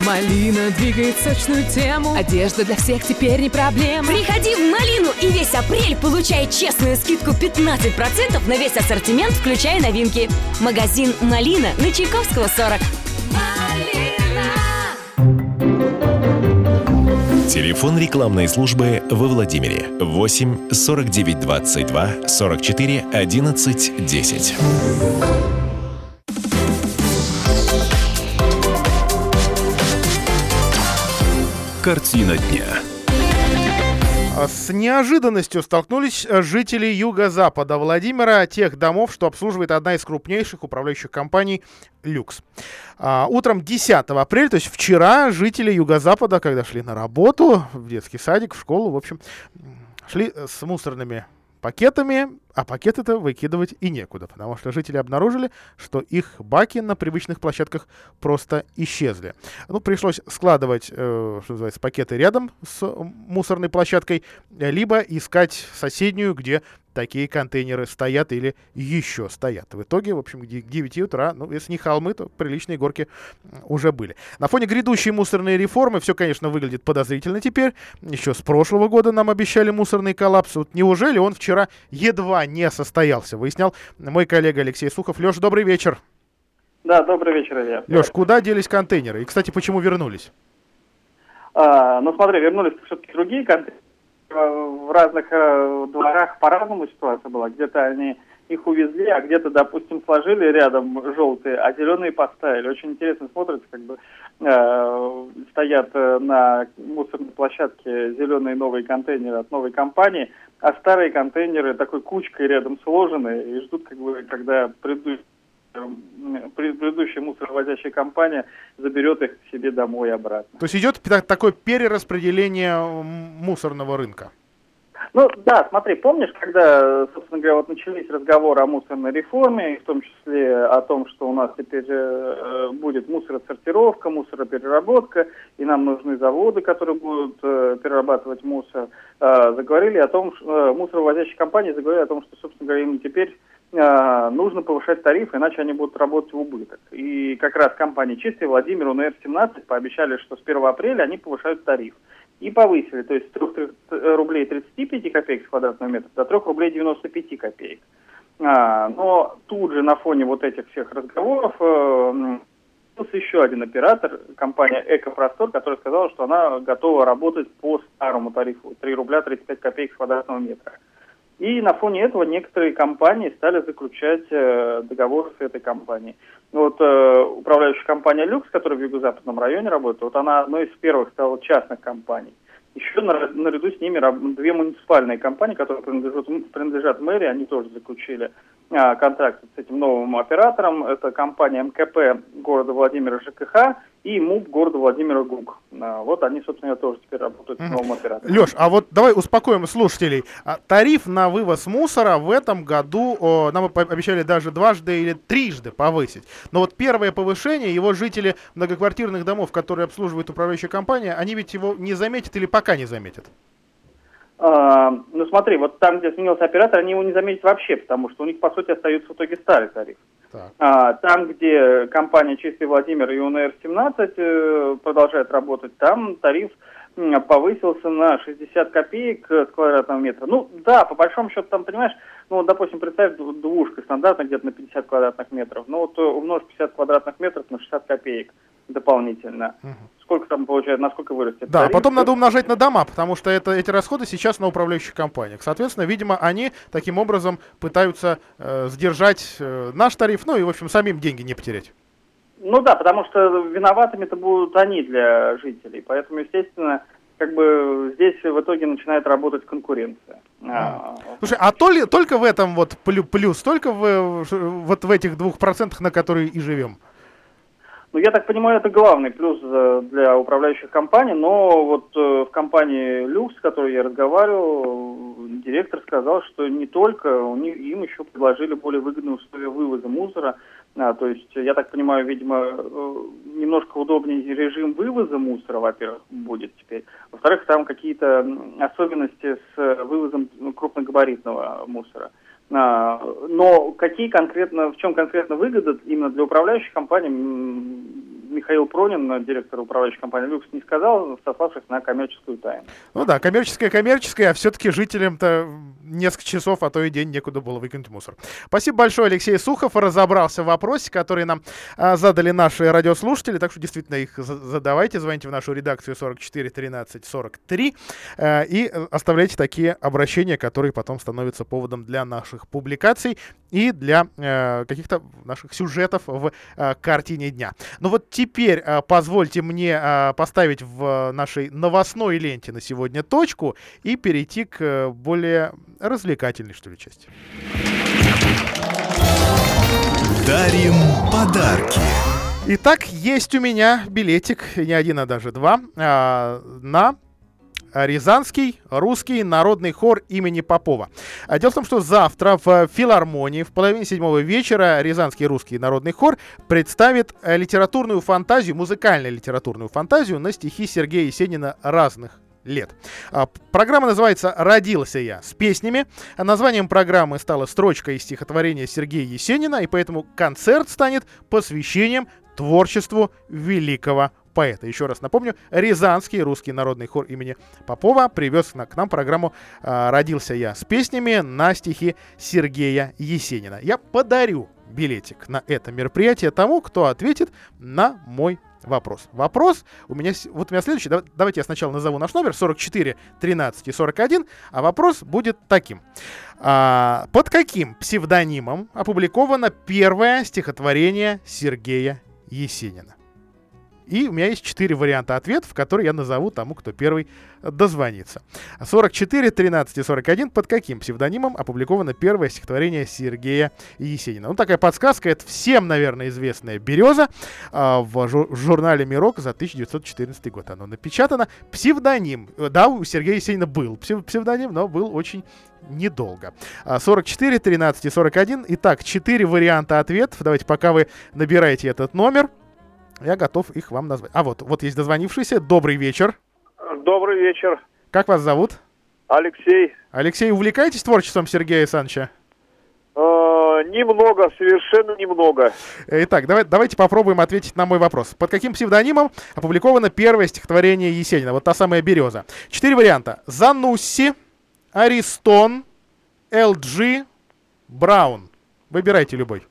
Малина двигает сочную тему. Одежда для всех теперь не проблема. Приходи в Малину и весь апрель получай честную скидку 15% на весь ассортимент, включая новинки. Магазин Малина на Чайковского 40. Телефон рекламной службы во Владимире 8 49 22 44 11 10. Картина дня. А С неожиданностью столкнулись э, жители юго-запада Владимира, тех домов, что обслуживает одна из крупнейших управляющих компаний «Люкс». А, Утром 10 апреля, то есть вчера, жители юго-запада, когда шли на работу, в детский садик, в школу, в общем, шли э, с мусорными пакетами, а пакеты-то выкидывать и некуда, потому что жители обнаружили, что их баки на привычных площадках просто исчезли. Ну, пришлось складывать, э, что называется, пакеты рядом с мусорной площадкой, либо искать соседнюю, где такие контейнеры стоят или еще стоят. В итоге, в общем, к 9 утра, ну, если не холмы, то приличные горки уже были. На фоне грядущей мусорной реформы все, конечно, выглядит подозрительно теперь. Еще с прошлого года нам обещали мусорный коллапс. Вот неужели он вчера едва не состоялся, выяснял мой коллега Алексей Сухов. Леш, добрый вечер. Да, добрый вечер, Илья. Леш, куда делись контейнеры? И, кстати, почему вернулись? А, ну, смотри, вернулись все-таки другие контейнеры. В разных э, дворах по-разному ситуация была. Где-то они их увезли, а где-то, допустим, сложили рядом желтые, а зеленые поставили. Очень интересно смотрится, как бы э, стоят э, на мусорной площадке зеленые новые контейнеры от новой компании, а старые контейнеры такой кучкой рядом сложены и ждут, как бы, когда предыдущая предыдущая мусоровозящая компания заберет их к себе домой обратно. То есть идет такое перераспределение мусорного рынка? Ну да, смотри, помнишь, когда, собственно говоря, вот начались разговоры о мусорной реформе, в том числе о том, что у нас теперь э, будет мусоросортировка, мусоропереработка, и нам нужны заводы, которые будут э, перерабатывать мусор, э, заговорили о том, что э, мусоровозящие компании заговорили о том, что, собственно говоря, им теперь э, нужно повышать тарифы, иначе они будут работать в убыток. И как раз компании «Чистый», Владимир, УНР-17 пообещали, что с 1 апреля они повышают тариф и повысили, то есть с 3 рублей 35 копеек с квадратного метра до 3 рублей 95 копеек. А, но тут же на фоне вот этих всех разговоров э, еще один оператор, компания «Экопростор», которая сказала, что она готова работать по старому тарифу 3 рубля 35 копеек с квадратного метра. И на фоне этого некоторые компании стали заключать э, договоры с этой компанией. Вот э, управляющая компания «Люкс», которая в юго-западном районе работает, вот она одной из первых стала частных компаний. Еще наряду с ними две муниципальные компании, которые принадлежат, принадлежат мэрии, они тоже заключили контракт с этим новым оператором. Это компания МКП города Владимира ЖКХ и МУП города Владимира ГУК. А, вот они, собственно, тоже теперь работают с новым оператором. Леш, а вот давай успокоим слушателей. А, тариф на вывоз мусора в этом году о, нам обещали даже дважды или трижды повысить. Но вот первое повышение, его жители многоквартирных домов, которые обслуживает управляющая компания, они ведь его не заметят или пока не заметят? А, ну смотри, вот там, где сменился оператор, они его не заметят вообще, потому что у них, по сути, остается в итоге старый тариф. А, там, где компания «Чистый Владимир» и УНР-17 э, продолжает работать, там тариф повысился на 60 копеек с квадратного метра. Ну да, по большому счету там, понимаешь, ну, допустим, представь двушка стандартно где-то на 50 квадратных метров. Ну вот умножь 50 квадратных метров на 60 копеек дополнительно. Угу. Сколько там получается, насколько вырастет? Да, тариф? потом надо умножать на дома, потому что это, эти расходы сейчас на управляющих компаниях. Соответственно, видимо, они таким образом пытаются э, сдержать э, наш тариф, ну и, в общем, самим деньги не потерять. Ну да, потому что виноватыми-то будут они для жителей. Поэтому, естественно, как бы здесь в итоге начинает работать конкуренция. А. Слушай, а то ли, только в этом вот плюс, только в, вот в этих двух процентах, на которые и живем? Ну, я так понимаю, это главный плюс э, для управляющих компаний, но вот э, в компании Люкс, с которой я разговаривал, директор сказал, что не только, им еще предложили более выгодные условия вывоза мусора. А, то есть, я так понимаю, видимо, э, немножко удобнее режим вывоза мусора, во-первых, будет теперь. Во-вторых, там какие-то особенности с вывозом крупногабаритного мусора. А, но какие конкретно, в чем конкретно выгода именно для управляющих компаний, Михаил Пронин, директор управляющей компании «Люкс», не сказал, сославшись на коммерческую тайну. Ну да, коммерческая коммерческая, а все-таки жителям-то несколько часов, а то и день некуда было выкинуть мусор. Спасибо большое, Алексей Сухов. Разобрался в вопросе, который нам а, задали наши радиослушатели. Так что действительно их задавайте. Звоните в нашу редакцию 44 13 43 а, и э, оставляйте такие обращения, которые потом становятся поводом для наших публикаций и для а, каких-то наших сюжетов в а, картине дня. Ну вот теперь позвольте мне поставить в нашей новостной ленте на сегодня точку и перейти к э, более развлекательной, что ли, части. Дарим подарки. Итак, есть у меня билетик, не один, а даже два, а, на Рязанский русский народный хор имени Попова. А дело в том, что завтра в филармонии в половине седьмого вечера Рязанский русский народный хор представит литературную фантазию, музыкальную литературную фантазию на стихи Сергея Есенина разных лет. А, программа называется «Родился я» с песнями. А названием программы стала строчка из стихотворения Сергея Есенина, и поэтому концерт станет посвящением творчеству великого поэта. Еще раз напомню, Рязанский русский народный хор имени Попова привез к нам программу «Родился я» с песнями на стихи Сергея Есенина. Я подарю билетик на это мероприятие тому, кто ответит на мой вопрос. Вопрос у меня, вот у меня следующий, давайте я сначала назову наш номер 44 13 и 41, а вопрос будет таким. А, под каким псевдонимом опубликовано первое стихотворение Сергея Есенина? И у меня есть четыре варианта ответов, которые я назову тому, кто первый дозвонится. 44, 13 и 41. Под каким псевдонимом опубликовано первое стихотворение Сергея Есенина? Ну, такая подсказка. Это всем, наверное, известная «Береза» а, в жур- журнале «Мирок» за 1914 год. Оно напечатано. Псевдоним. Да, у Сергея Есенина был псевдоним, но был очень недолго. 44, 13 и 41. Итак, четыре варианта ответов. Давайте, пока вы набираете этот номер, я готов их вам назвать. А вот, вот есть дозвонившийся. Добрый вечер. Добрый вечер. Как вас зовут? Алексей. Алексей, увлекаетесь творчеством Сергея Александровича? Э, немного, совершенно немного. Итак, давай, давайте попробуем ответить на мой вопрос. Под каким псевдонимом опубликовано первое стихотворение Есенина? Вот та самая «Береза». Четыре варианта. Занусси, Аристон, ЛГ, Браун. Выбирайте любой.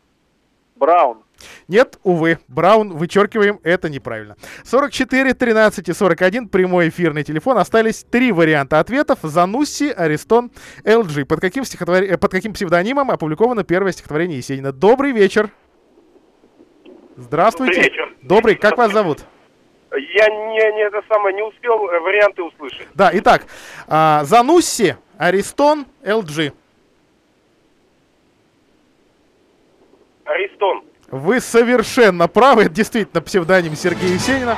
Браун. Нет, увы, Браун вычеркиваем, это неправильно. 44, 13 и 41, прямой эфирный телефон. Остались три варианта ответов. Занусси, Аристон, ЛГ. Под каким, стихотвор... Э, под каким псевдонимом опубликовано первое стихотворение Есенина? Добрый вечер. Здравствуйте. Добрый вечер. Добрый, как вас зовут? Я не, не это самое, не успел э, варианты услышать. Да, итак, а, Занусси, Аристон, ЛГ. Аристон. Вы совершенно правы, это действительно псевдоним Сергея Есенина.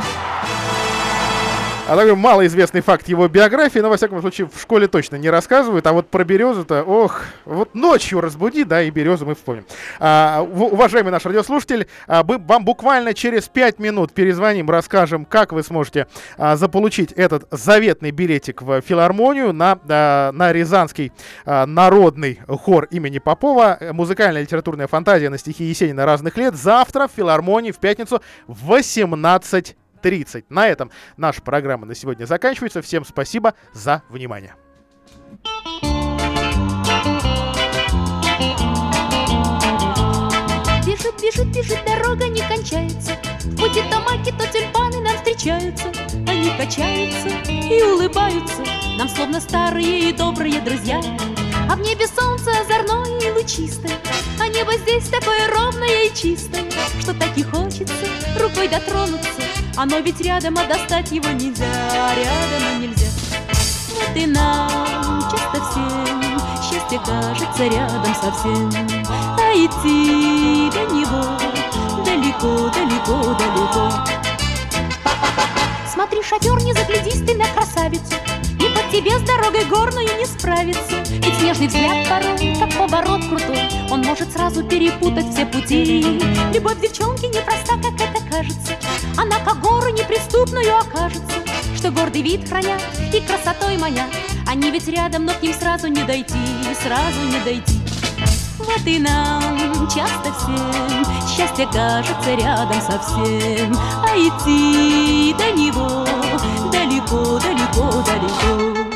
А такой малоизвестный факт его биографии, но, во всяком случае, в школе точно не рассказывают. А вот про березу-то, ох, вот ночью разбуди, да, и березу мы вспомним. А, уважаемый наш радиослушатель, а, мы вам буквально через 5 минут перезвоним, расскажем, как вы сможете а, заполучить этот заветный билетик в филармонию на, а, на Рязанский а, народный хор имени Попова. Музыкальная литературная фантазия на стихи Есенина разных лет. Завтра в филармонии в пятницу в 18 30. На этом наша программа на сегодня заканчивается. Всем спасибо за внимание. Бежит, бежит, бежит, дорога не кончается. Пути то маки, то тюльпаны нам встречаются. Они качаются и улыбаются. Нам словно старые и добрые друзья. А в небе солнце озорное и лучистое, А небо здесь такое ровное и чистое, Что так и хочется рукой дотронуться. Оно ведь рядом, а достать его нельзя, рядом, а нельзя. Вот и нам часто всем счастье кажется рядом совсем, А идти до него далеко, далеко, далеко. Смотри, шофер, не заглядись ты на красавицу, Под тебе с дорогой горную не справится. Ведь снежный взгляд порой, как поворот крутой, Он может сразу перепутать все пути. Любовь девчонки непроста, как это кажется, Она как гору неприступную окажется, Что гордый вид хранят и красотой манят. Они ведь рядом, но к ним сразу не дойти, сразу не дойти. Вот и нам часто всем счастье кажется рядом совсем, а идти до него далеко, далеко,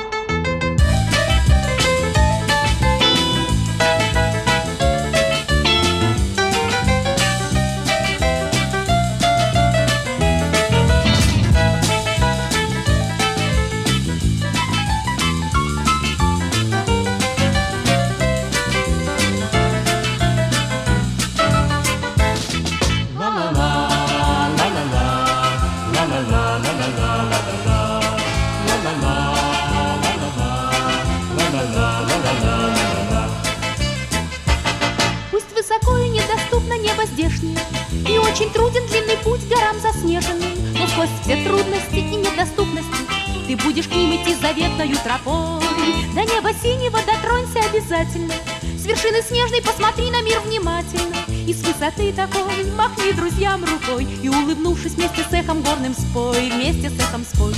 С вершины снежной посмотри на мир внимательно. И с высоты такой махни друзьям рукой. И улыбнувшись вместе с эхом горным спой Вместе с эхом спой.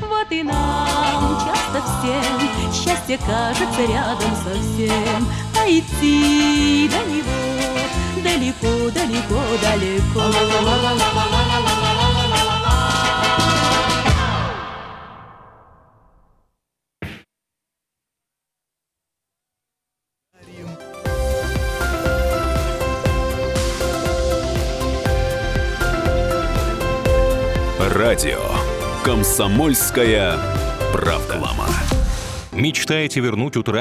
Вот и нам часто всем Счастье кажется рядом совсем. А идти до него далеко, далеко, далеко. «Комсомольская правда». Мечтаете вернуть утра